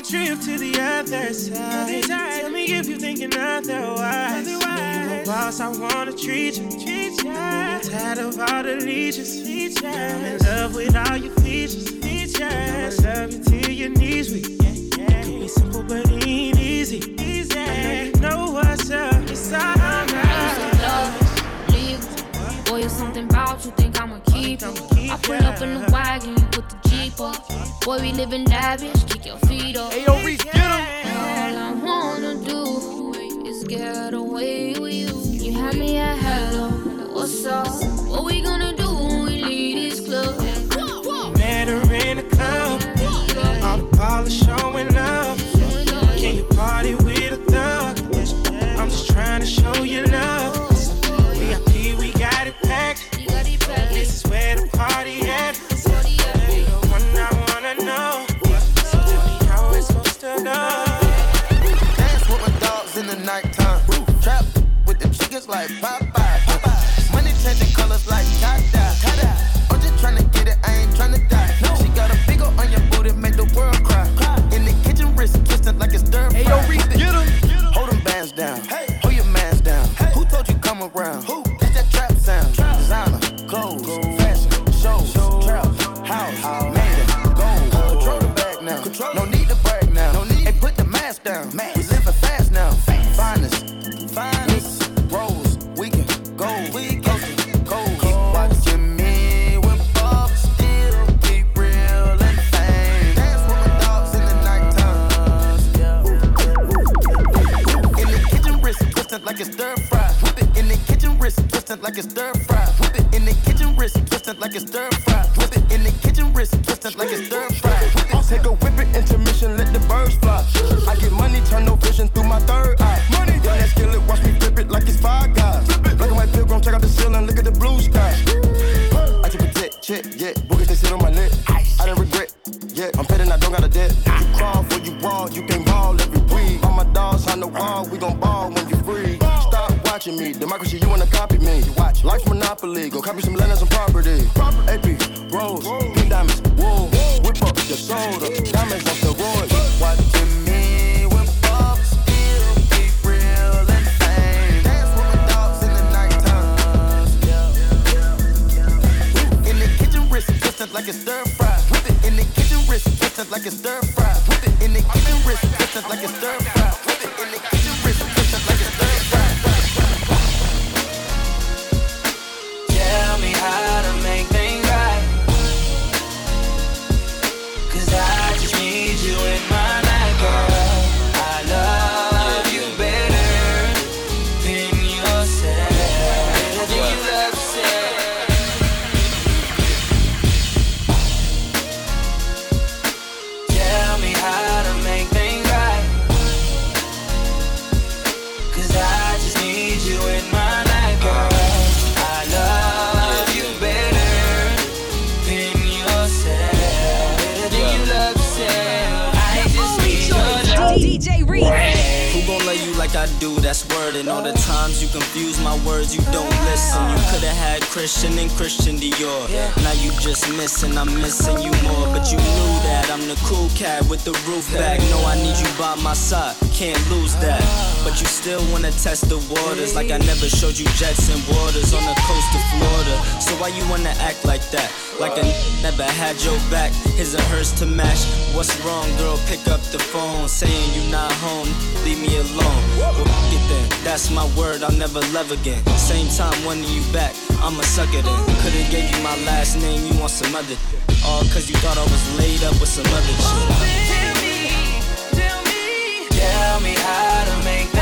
a trip to the other side. Tell me if you're thinking otherwise. You're otherwise. boss, I wanna treat you. Treat ya. Tired of all the leeches. Features. I'm in love with all your features. Features. I love you till your knees weak. Yeah, yeah. It can be simple but it ain't easy. Easy. I know you know what's up. It's all something about you, think I'ma keep it. I pull up in the wagon, you put the Jeep up. Boy, we living lavish, kick your feet up. Hey, yo, Reese, get him. All I wanna do is get away with you. You had me at hello, what's up? What we gonna do? like pop. And all the times you confuse my words, you don't listen. You could've had Christian and Christian Dior. Now you just missing, I'm missing you more. But you knew that I'm the cool cat with the roof back. No, I need you by my side, can't lose that. But you still wanna test the waters, like I never showed you jets and waters on the coast of Florida. So why you wanna act like that? Like I never had your back, his and hers to match. What's wrong, girl? Pick up the phone, saying you not home, leave me alone. Well, fuck it then, that's my word, I'll never love again. Same time, wanting you back, I'ma suck it in. Could've gave you my last name, you want some other. All cause you thought I was laid up with some other shit. Oh, tell me, tell me, tell me how to make things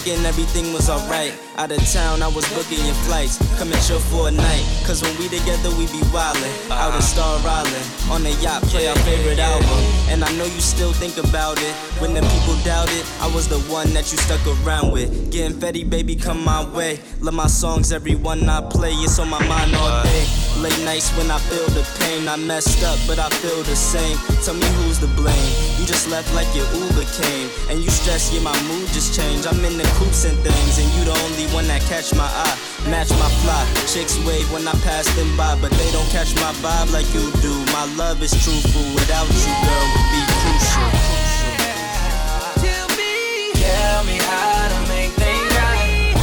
thinking everything was alright. Out of town, I was booking your flights. Coming chill for a night. Cause when we together, we be wildin'. Out in uh-huh. Star Island. On the yacht, play our favorite album. And I know you still think about it. When the people doubt it, I was the one that you stuck around with. Getting fetty, baby, come my way. Love my songs, every one I play. It's on my mind all uh-huh. day. Late nights when I feel the pain. I messed up, but I feel the same. Tell me who's to blame. Just left like your Uber came. And you stress, yeah, my mood just changed. I'm in the coops and things, and you the only one that catch my eye. Match my fly. Chicks wave when I pass them by, but they don't catch my vibe like you do. My love is truthful. Without you, girl, would be crucial. Tell me, tell me how to make things right.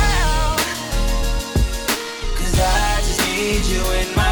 Cause I just need you in my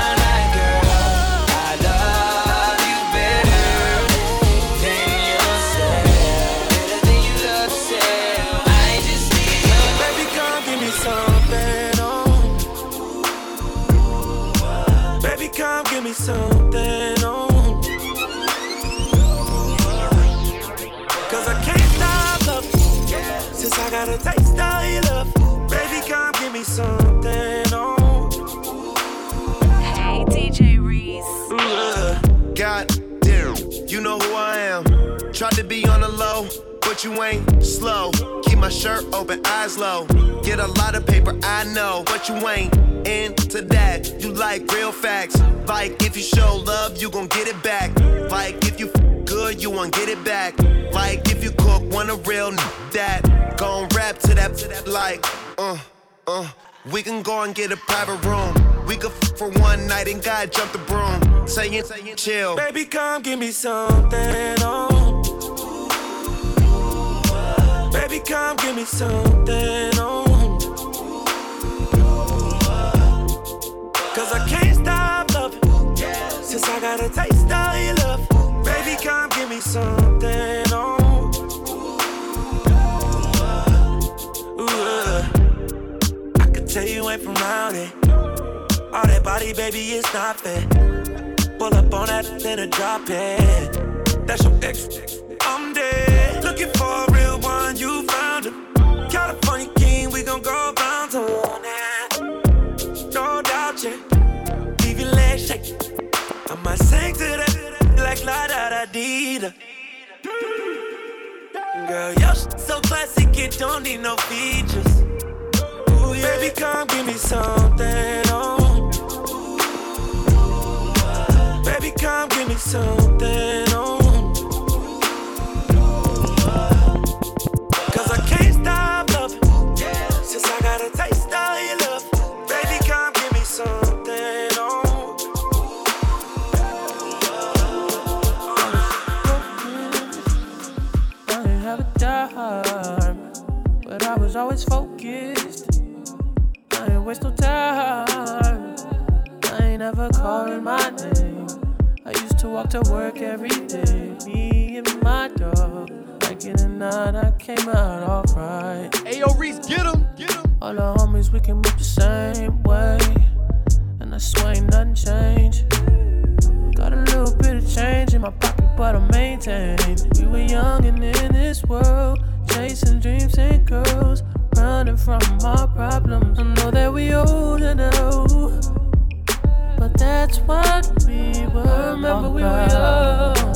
you ain't into that. You like real facts. Like if you show love, you gon' get it back. Like if you f- good, you won't get it back. Like if you cook, want a real n- that. Gon' rap to that, to that like, uh, uh. We can go and get a private room. We could f- for one night and God jump the broom. Saying, saying, chill. Baby, come give me something, oh. Baby, come give me something, oh. Cause I can't stop loving since I got a taste of your love. Baby, come give me something, oh. Ooh, uh. I could tell you ain't from around it. All that body, baby, it's not fair. Pull up on that, then a drop it. That's your ex. I'm dead. Looking for a real one, you found him. California Girl, your shit so classic, it don't need no features. Ooh, yeah. Baby, come give me something, oh. Baby, come give me something, waste no time. I ain't ever calling my name. I used to walk to work every day, me and my dog. Like in the night, I came out alright. Ayo, Reese, get him, get him. All the homies, we can move the same way. And I swear ain't nothing changed. Got a little bit of change in my pocket, but I maintain. We were young and in this world, chasing dreams and girls, running from our problems. I know that we older now, but that's what we were. Remember we were young,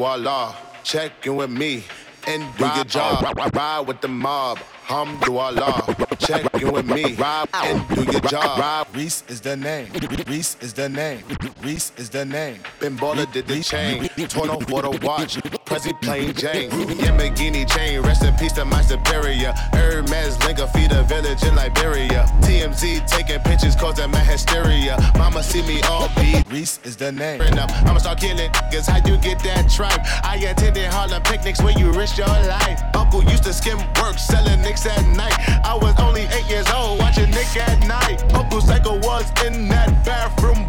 Hamdulillah. Check in with me and do your job. Ride with the mob, Hamdulillah. Check in with me, ride and do your job. Ride. Reese is the name. Reese is the name. Reese is the name. Ben Baller did the chain. Torn off for the watch. Prezi plain Jane. Yamagini chain. Rest in peace to my superior. Hermes Linka feed a village in Liberia. TMZ taking pictures causing my hysteria. Mama see me all beat. Reese is the name. I'ma start killing niggas. How you get that tripe? I attended Harlem picnics where you risk your life. Uncle used to skim work selling nicks at night. I was only eight years old watching Nick at night. Uncle Psycho was in that bathroom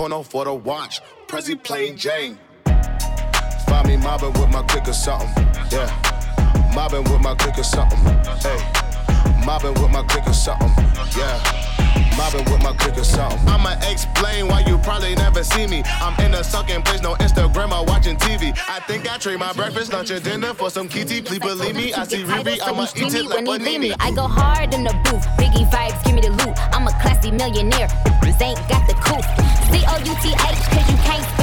Torn off for the watch. Prezi plain Jane. Find me mobbing with my click or something. Yeah. Mobbing with my click or something. Hey. Mobbing with my click or something. Yeah. Mobbing with my or something. I'ma explain why you probably never see me. I'm in a sucking place, no Instagram or watching TV. I think I trade my breakfast, lunch, and dinner for some kitty. Please believe me, I see Ruby, I'ma eat it like when he leave me. panini. I go hard in the booth. Biggie vibes, give me the loot. I'm a classy millionaire. Bitches ain't got the couth. C O U T H, cause you can't spell it either.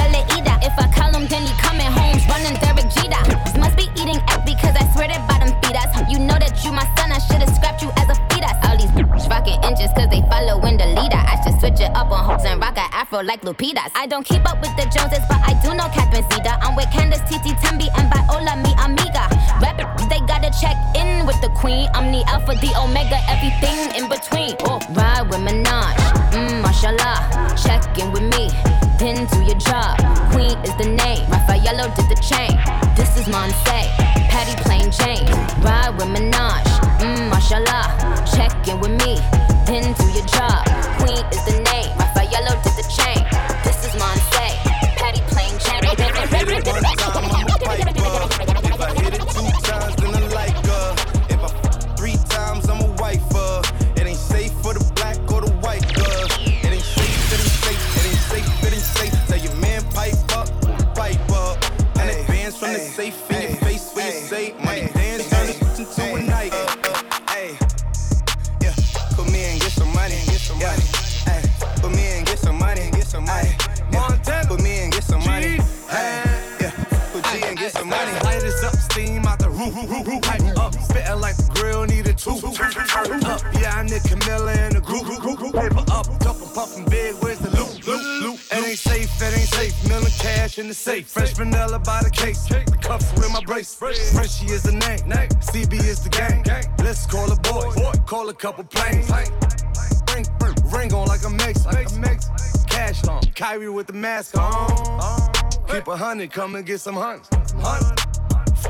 If I call him, then he coming home, running Derek Jeter. Must be eating egg because I swear that bottom feed us. You know that you my son, I should've scrapped you as a fetus. All these bitches rocking inches cause they following the leader. I should switch it up on hoops and rock a afro like Lupitas. I don't keep up with the Joneses, but I do know Cedar. I'm with mask on, keep a hundred, come and get some hunts, hunts.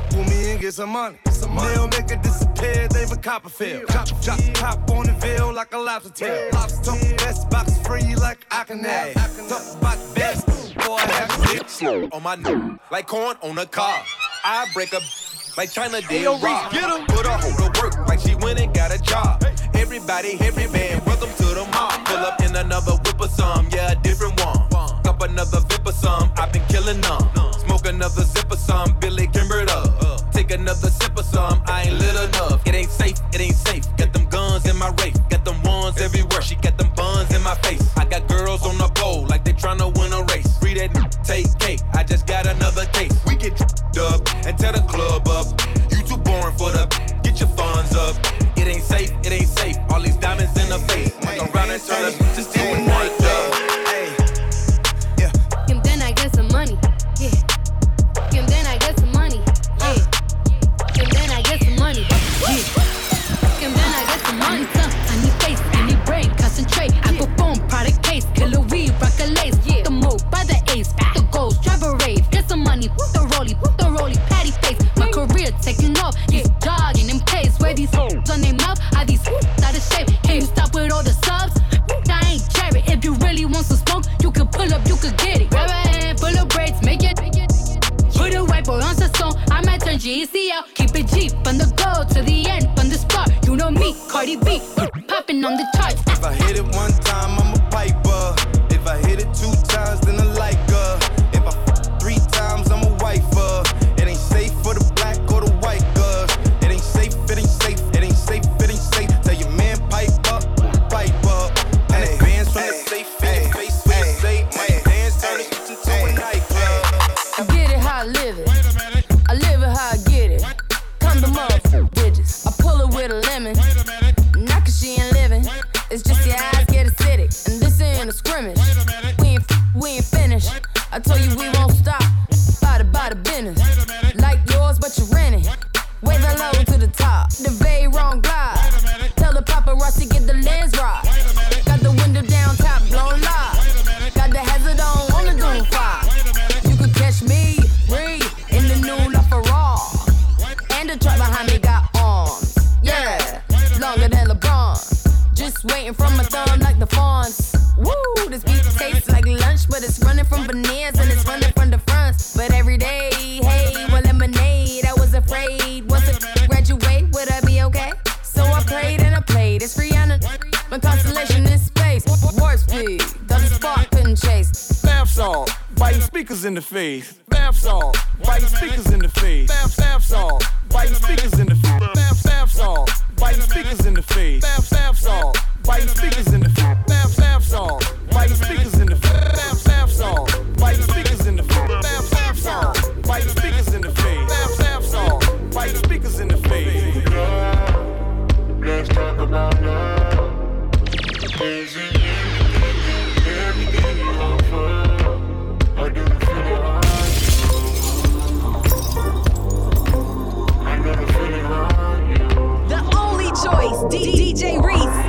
Pull me and get some money. Some money. They'll make it disappear, they a Copperfield. Chop, chop, pop on the veil like a lobster tail. Lobster talk best box free like I can have. Talk about the best, boy, I have to Slow on my nose, like corn on a car. I break up like China did yo, Reese, rock. get 'em. Put a hoe to work like she went and got a job. Everybody, every man, welcome to the mob. Pull up in another whip or some, yeah, a different one. Up another vip or some, I've been killing them. Smoke another zip or some, Billy Kimbered up. Take another sip or some, I ain't lit enough. It ain't safe, it ain't safe. Got them guns in my race, got them ones everywhere. She got them buns in my face. I got girls on the pole like they tryna win a race. Free that take cake, I just got another case. We get up and tear the club up. You too boring for the get your funds up. It ain't safe, it ain't safe. All these diamonds in the face. Fuck around and turn us just you can pull up, you could get it. Grab a hand, full of braids, make it. Put a white boy on the song, I might turn G-Eazy. Keep it G from the go to the end, from the start. You know me, Cardi B, popping on the charts. If I hit it one time, I'm speakers in the face. Bath salt, biting speakers in the face. Bath, bath salt, biting speakers in the face. Bath, bath salt, biting speakers in the face. Bath, bath salt, biting speakers in the face. Bath, bath salt, biting speakers in the face. Bath, bath salt, biting speakers in the face. Bath, bath salt, biting speakers in the face. Bath, bath salt, biting speakers in the face. Let's talk about DJ Reese.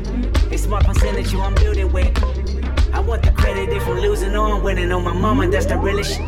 A smart percentage you I'm building with. I want the credit if I'm losing or I'm winning on my mama, that's the realest shit.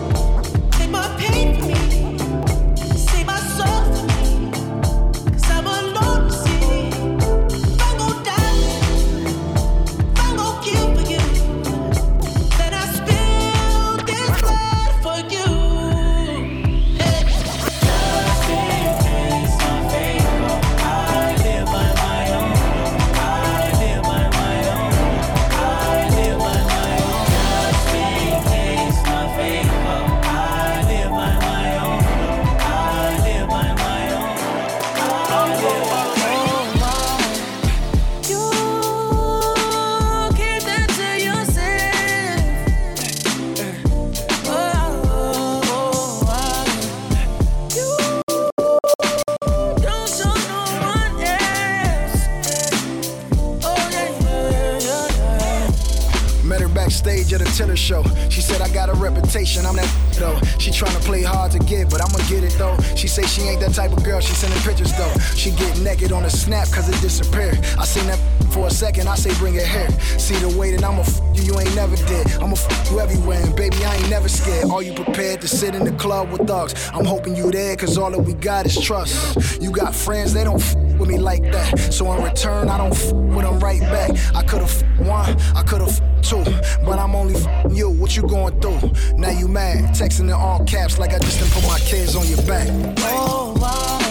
Reputation, I'm that though. She tryna play hard to get, but I'ma get it though. She say she ain't that type of girl, she sending pictures though. She get naked on a snap cause it disappeared. I seen that for a second, I say bring it here. See the way that I'ma f you, you ain't never did. I'ma f you everywhere, and baby, I ain't never scared. Are you prepared to sit in the club with thugs? I'm hoping you there, cause all that we got is trust. You got friends, they don't f with me like that. So in return, I don't f with them right back. I could've f one, I could've f two, but I'm only f you. What you going through? Now you mad, texting in all caps like I just didn't put my kids on your back. Oh wow.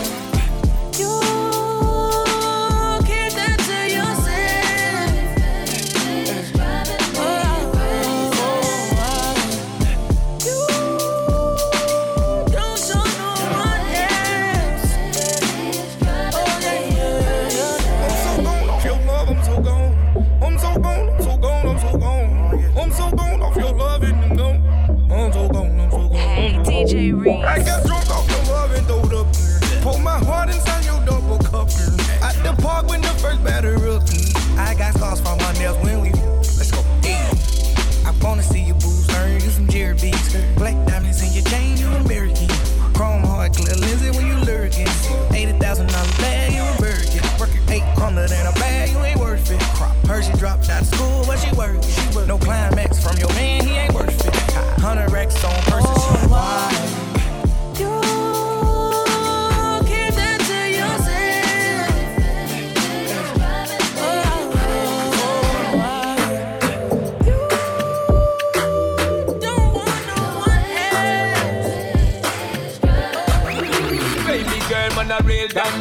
Reese.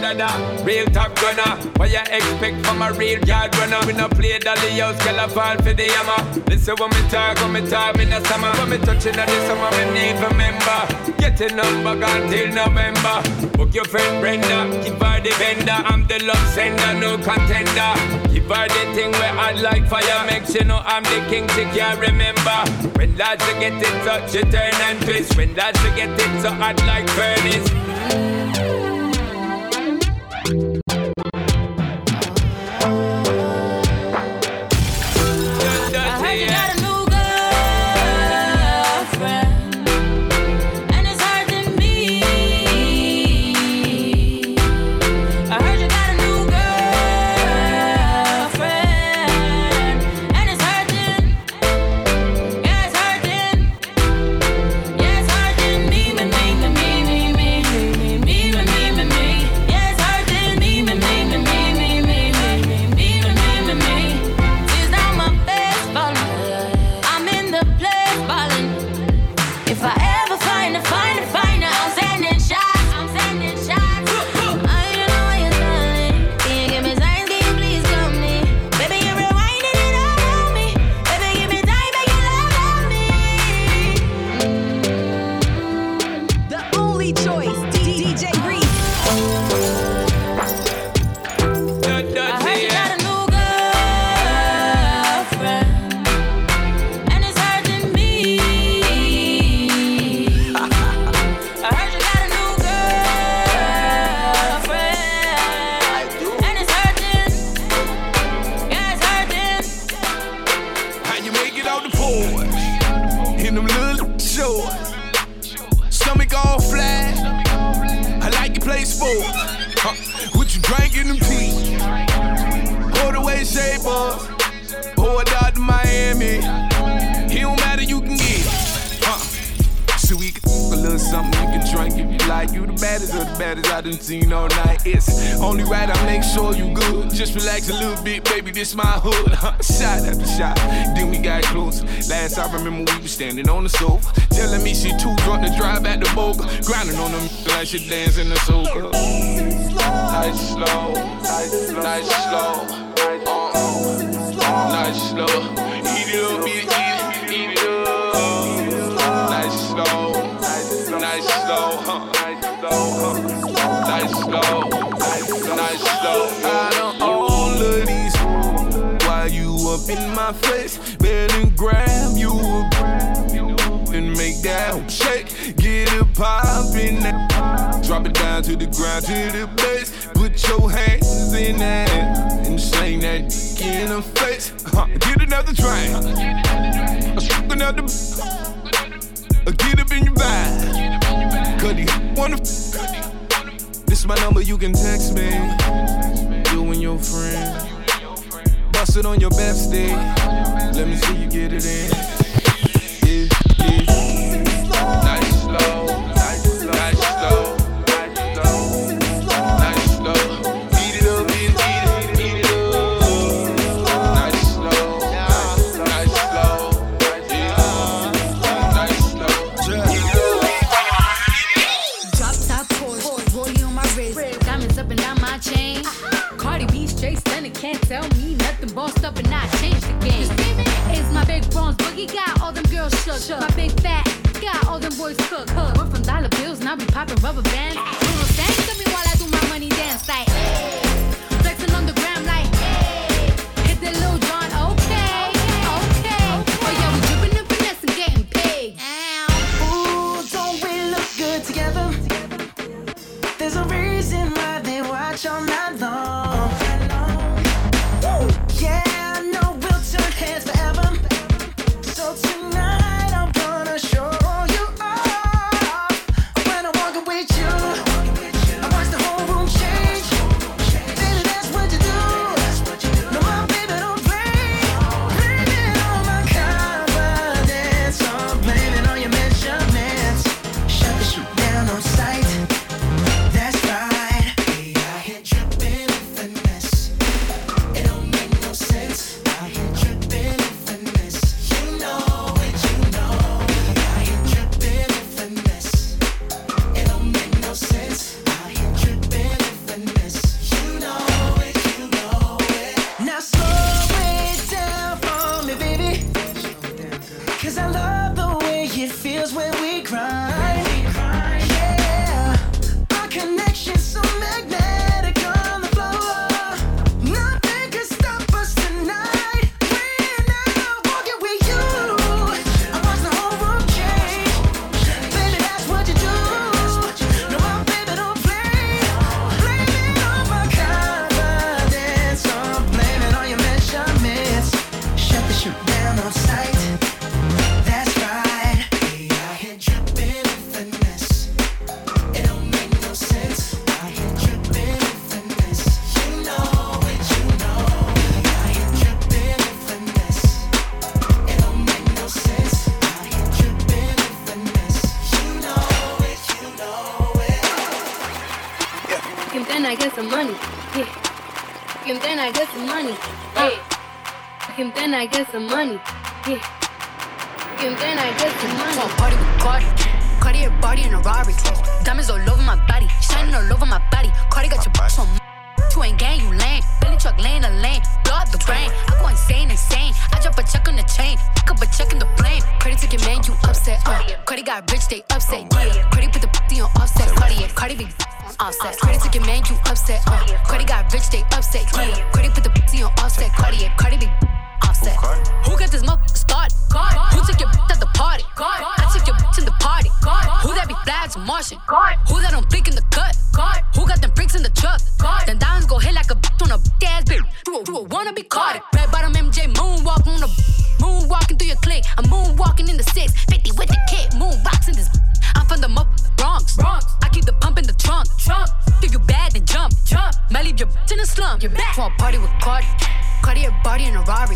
Real top gunner. What you expect from a real yard runner? We no play dolly house, girl, I fall for the hammer. Listen when me talk, when me talk in the summer. When me touching on the summer, me need remember. Getting on back until November. Book your friend Brenda, give her the vendor. I'm the love sender, no contender. Give her the thing where I like fire. Make sure know I'm the king, she can't remember. When lads forget it, touch, you turn and twist. When lads forget it, so I'd like furnace. nice slow, all of these. Why you up in my face? Better grab you and make that shake. Get it poppin', drop it down to the ground to the base. Put your hands in that and sling that in the face. Get another train. Get another. Get another. Get up in your back. This is wanna This my number, you can text me. You and your friend. Bust it on your best day. Let me see you get it in. real shook. shook. My big fat got all them boys cooked. Cook. We're from dollar bills and I be popping rubber bands. Little things to me while I do my money dance like. Hey. Then I get some money. Yeah. And then I get some money. Want party with Cardi. Cartier body in a Rari. Diamonds all over my body, shining all over my body. Cardi got your bitch on. You ain't gang, you lame. Billy truck laying a lane, blow out the brain. I go insane, insane. I drop a check on the chain, pick up a check in the plane. Credit ticket, man, you upset. Uh, Cardi got rich, they upset. Yeah, Cardi put the p on Offset. Cardi, Cardi big Offset. Credit ticket, man, you upset. Uh, Cardi got rich, they upset. Yeah, Cardi put the p on Offset. Cardi, Cardi big Offset. Who got this motherfucker started? Who took your bitch at the party? I took your bitch in the party. Who that be flags and Martian? Who that don't blink in the cut? Who got them bricks in the truck? Then diamonds go hit like a bitch on a big ass bitch. You a, you a wanna be caught Red bottom MJ moonwalk on the moonwalking through your clique. I'm moonwalking in the six, 50 with the kid, moon rocks in this. I'm from the motherfucking Bronx. Bronx. I keep the pump in the trunk. Trunk. If you bad, then jump. Jump. Might leave your bitch in the slum. You're back. Want party with Cardi. Cartier body in a Rari.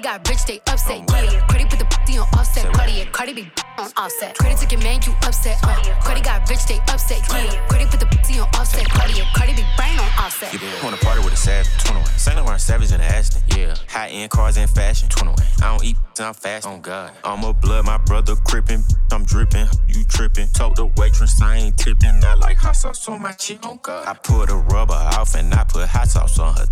Cardi got rich, they upset. Yeah, Cardi put the p on Offset. Cardi, yeah, Cardi be on Offset. Credit ticket, man, you upset. Uh, Cardi got rich, they upset. Yeah, Cardi put the p on Offset. Cardi, yeah, Cardi be brain on Offset. You wanna party with a savage? 21. Saint Laurent Savage in the Aston. Yeah. High end cars and fashion. 21. I don't eat, I'm fast. On God. I'm a blood, my brother crippin'. I'm drippin', you trippin'. Told the waitress I ain't tippin'. I like hot sauce on my chick. On God. I pulled a rubber off and I put hot sauce on her.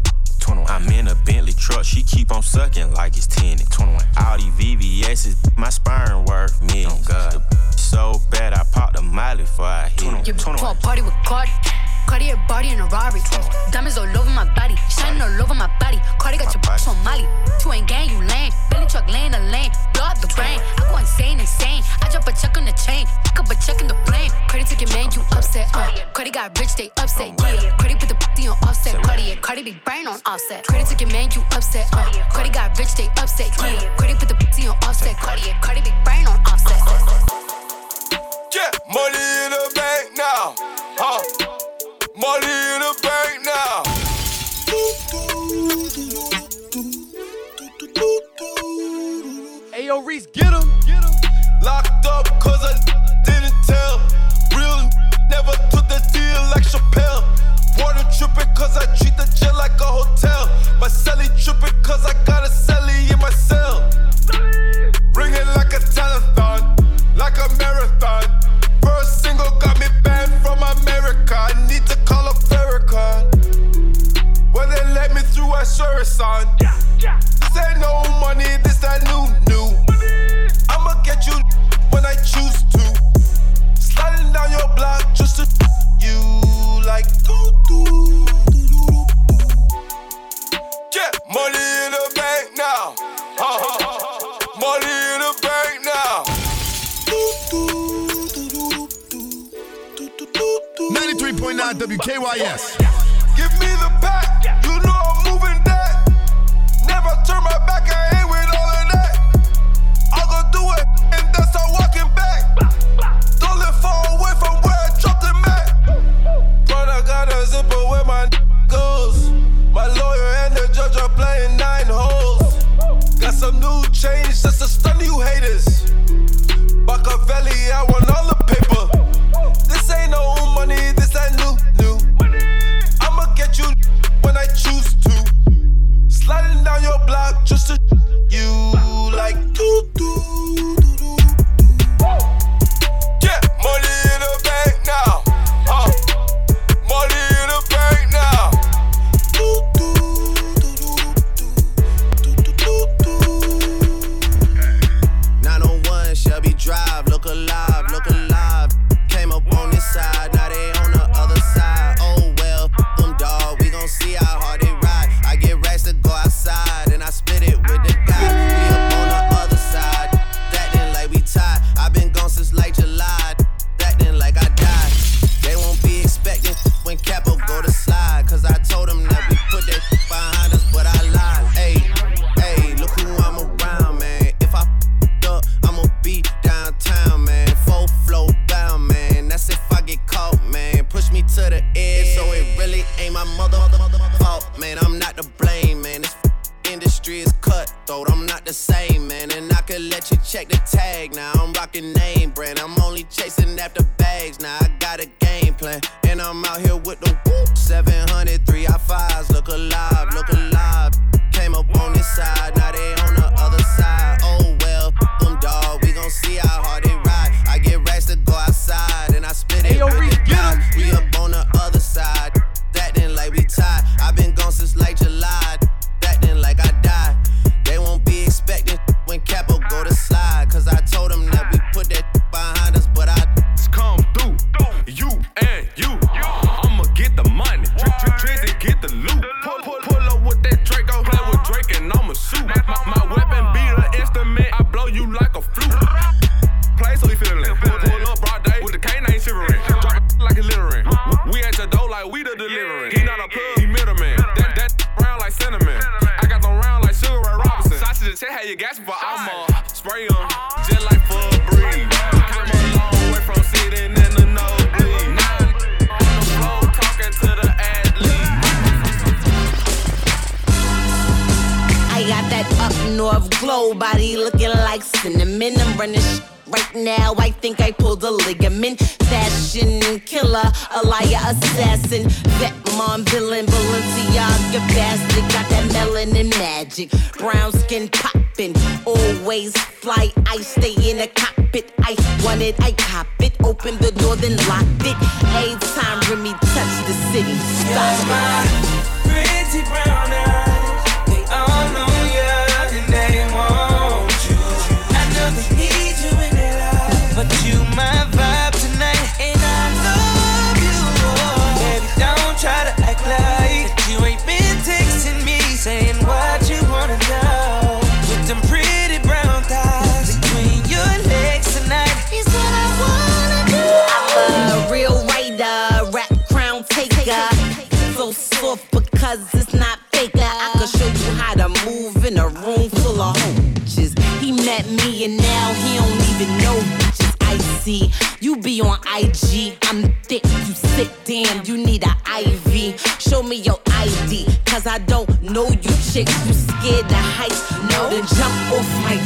21. I'm in a Bentley truck, she keep on sucking like it's 10 21. All these VVS's, my sperm worth millions. Oh, God. So bad I popped a miley for I hit. 21. You want party with Cardi. Cartier body in a Rari. Diamonds all over my body, shining all over my body. Cardi got your bitch on Molly. You ain't gang, you lame. Billy truck laying a lane, blow out the brain. I go insane, insane. I drop a check on the chain, pick up a check in the plane. Credit ticket, man, you upset. Uh, Cardi got rich, they upset. Yeah, Cardi put the p on Offset. Cardi, yeah, Cardi be brain on Offset. Credit ticket, man, you upset. Uh, Cardi got rich, they upset. Yeah, Cardi put the p on Offset. Cardi, yeah, Cardi be brain on Offset. Yeah, money in the bank now. Huh? Money in the bank now. Ayo, Reese, get him. Get him. Locked up cause I didn't tell. Real never took the deal like Chappelle. Water tripping cause I treat the jail like a hotel. My celly tripping cause I got a celly in my cell. just to you. damn, you need an IV. Show me your ID, cause I don't know you chicks. You scared the heights, No, then jump off my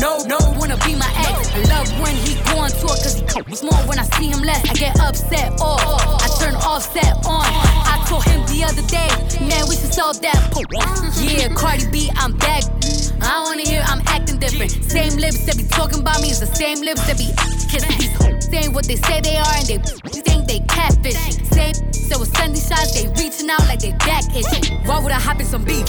No, no, wanna be my ex. I love when he go on tour, cause he was more when I see him less. I get upset off, I turn Offset on. I told him the other day, man, we should solve that. Yeah, Cardi B, I'm back. I wanna hear I'm acting different. Same lips that be talking about me is the same lips that be kissing these what they say they are and they think they catfishing. Same, so with sending shots, they reaching out like they back itching. Why would I hop in some beef?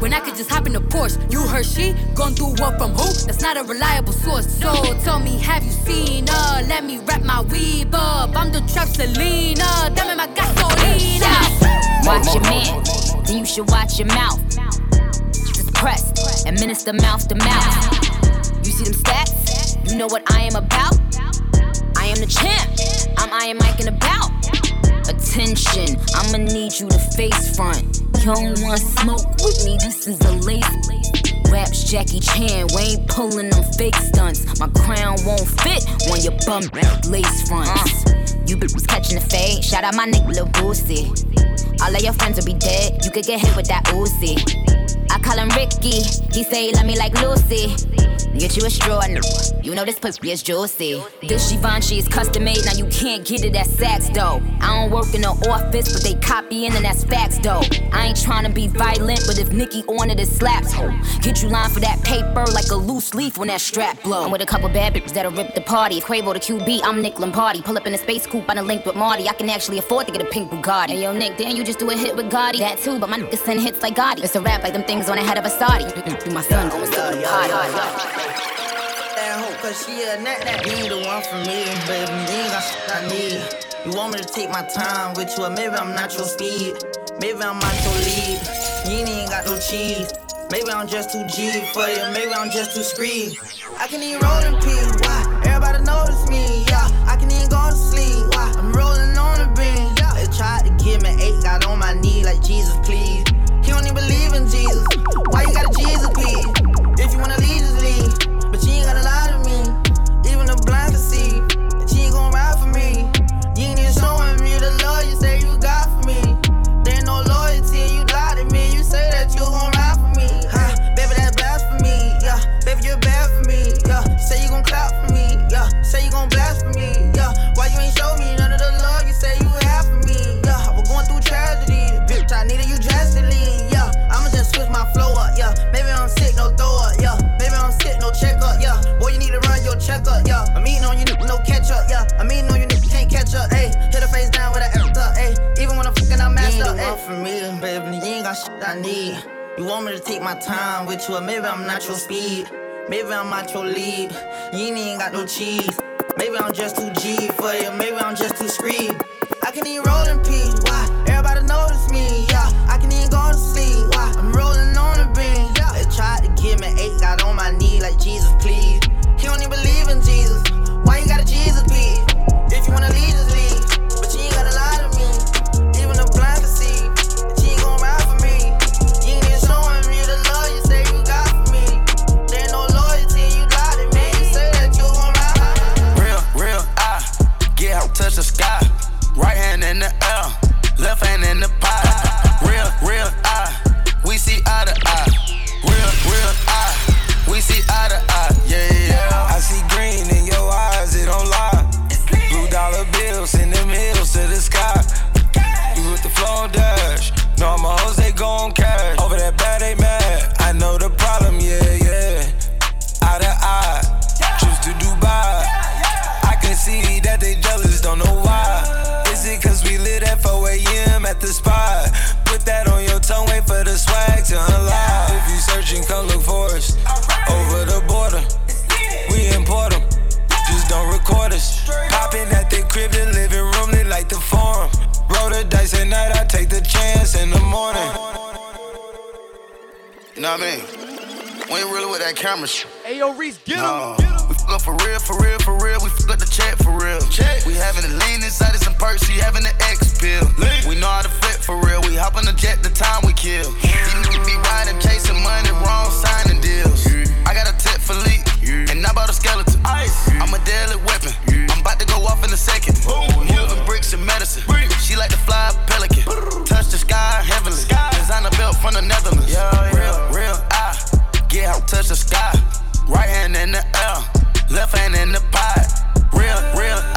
When I could just hop in a Porsche. You heard she gon' do what from who? That's not a reliable source. So tell me, have you seen her? Let me wrap my weave up. I'm the trap Selena. Dame my gasolina. Watch your man, then you should watch your mouth. Just press and minister mouth to mouth. You see them stats? You know what I am about? I am the champ. I'm Iron Mike and about. Attention, I'ma need you to face front. You don't want smoke with me, this is a lace. Raps Jackie Chan, we ain't pulling them fake stunts. My crown won't fit on your bum lace fronts. Uh. You was catching the fade, shout out my nigga Lil Boosie. All of your friends will be dead, you could get hit with that Uzi. I call him Ricky, he say he love me like Lucy. Get you a straw. You know this pussy is juicy. This Givenchy is custom made, now you can't get it at Saks though. I don't work in the office, but they copying and that's facts though. I ain't trying to be violent, but if Nicki on it, it slaps. Get you lined for that paper like a loose leaf when that strap blow. I'm with a couple bad bitches that'll rip the party. If Quavo the QB, I'm Nick Lombardi. Pull up in a space coupe, I done linked with Marty. I can actually afford to get a pink Bugatti. Hey yo, Nick, damn, you just do a hit with Gotti. That too, but my niggas send hits like Gotti. It's a rap like them things on the head of a Saudi. Do my son going to the party. That hoe, cause she a nut that You the one for me, baby. You ain't got shit I need. You want me to take my time with you, or maybe I'm not your speed. Maybe I'm not your lead. You ain't got no cheese. Maybe I'm just too G for you, maybe I'm just too screed. I can even roll in peace, why? Everybody notice me, yeah. I can even go to sleep, why? I'm rolling on the beam. They tried to give me eight, got on my knee like Jesus, please. He don't even believe in Jesus. Why you got a Jesus piece? Shit I need. You want me to take my time with you, or maybe I'm not your speed. Maybe I'm not your lead. You ain't even got no cheese. Maybe I'm just too G for you. Maybe I'm just too screed. I can eat roll in know what I mean? We ain't really with that camera shit. Hey, yo, Reese, get him. No. We fuck up for real, for real, for real. We fuck up the check for real. Check. We having the lean inside of some perks. We having the X pill. We know how to flip for real. We hop on the jet the time we kill. These niggas be riding, chasing money, wrong signing deals. I got a tip for leak, and I bought a skeleton. I'm a deadly weapon. I'm about to go off in a second. Moving bricks and medicine. She like to fly a pelican. Touch the sky heavenly. Design a belt from the Netherlands. Real, real, I get her touch the sky. Right hand in the air, left hand in the pot. Real, real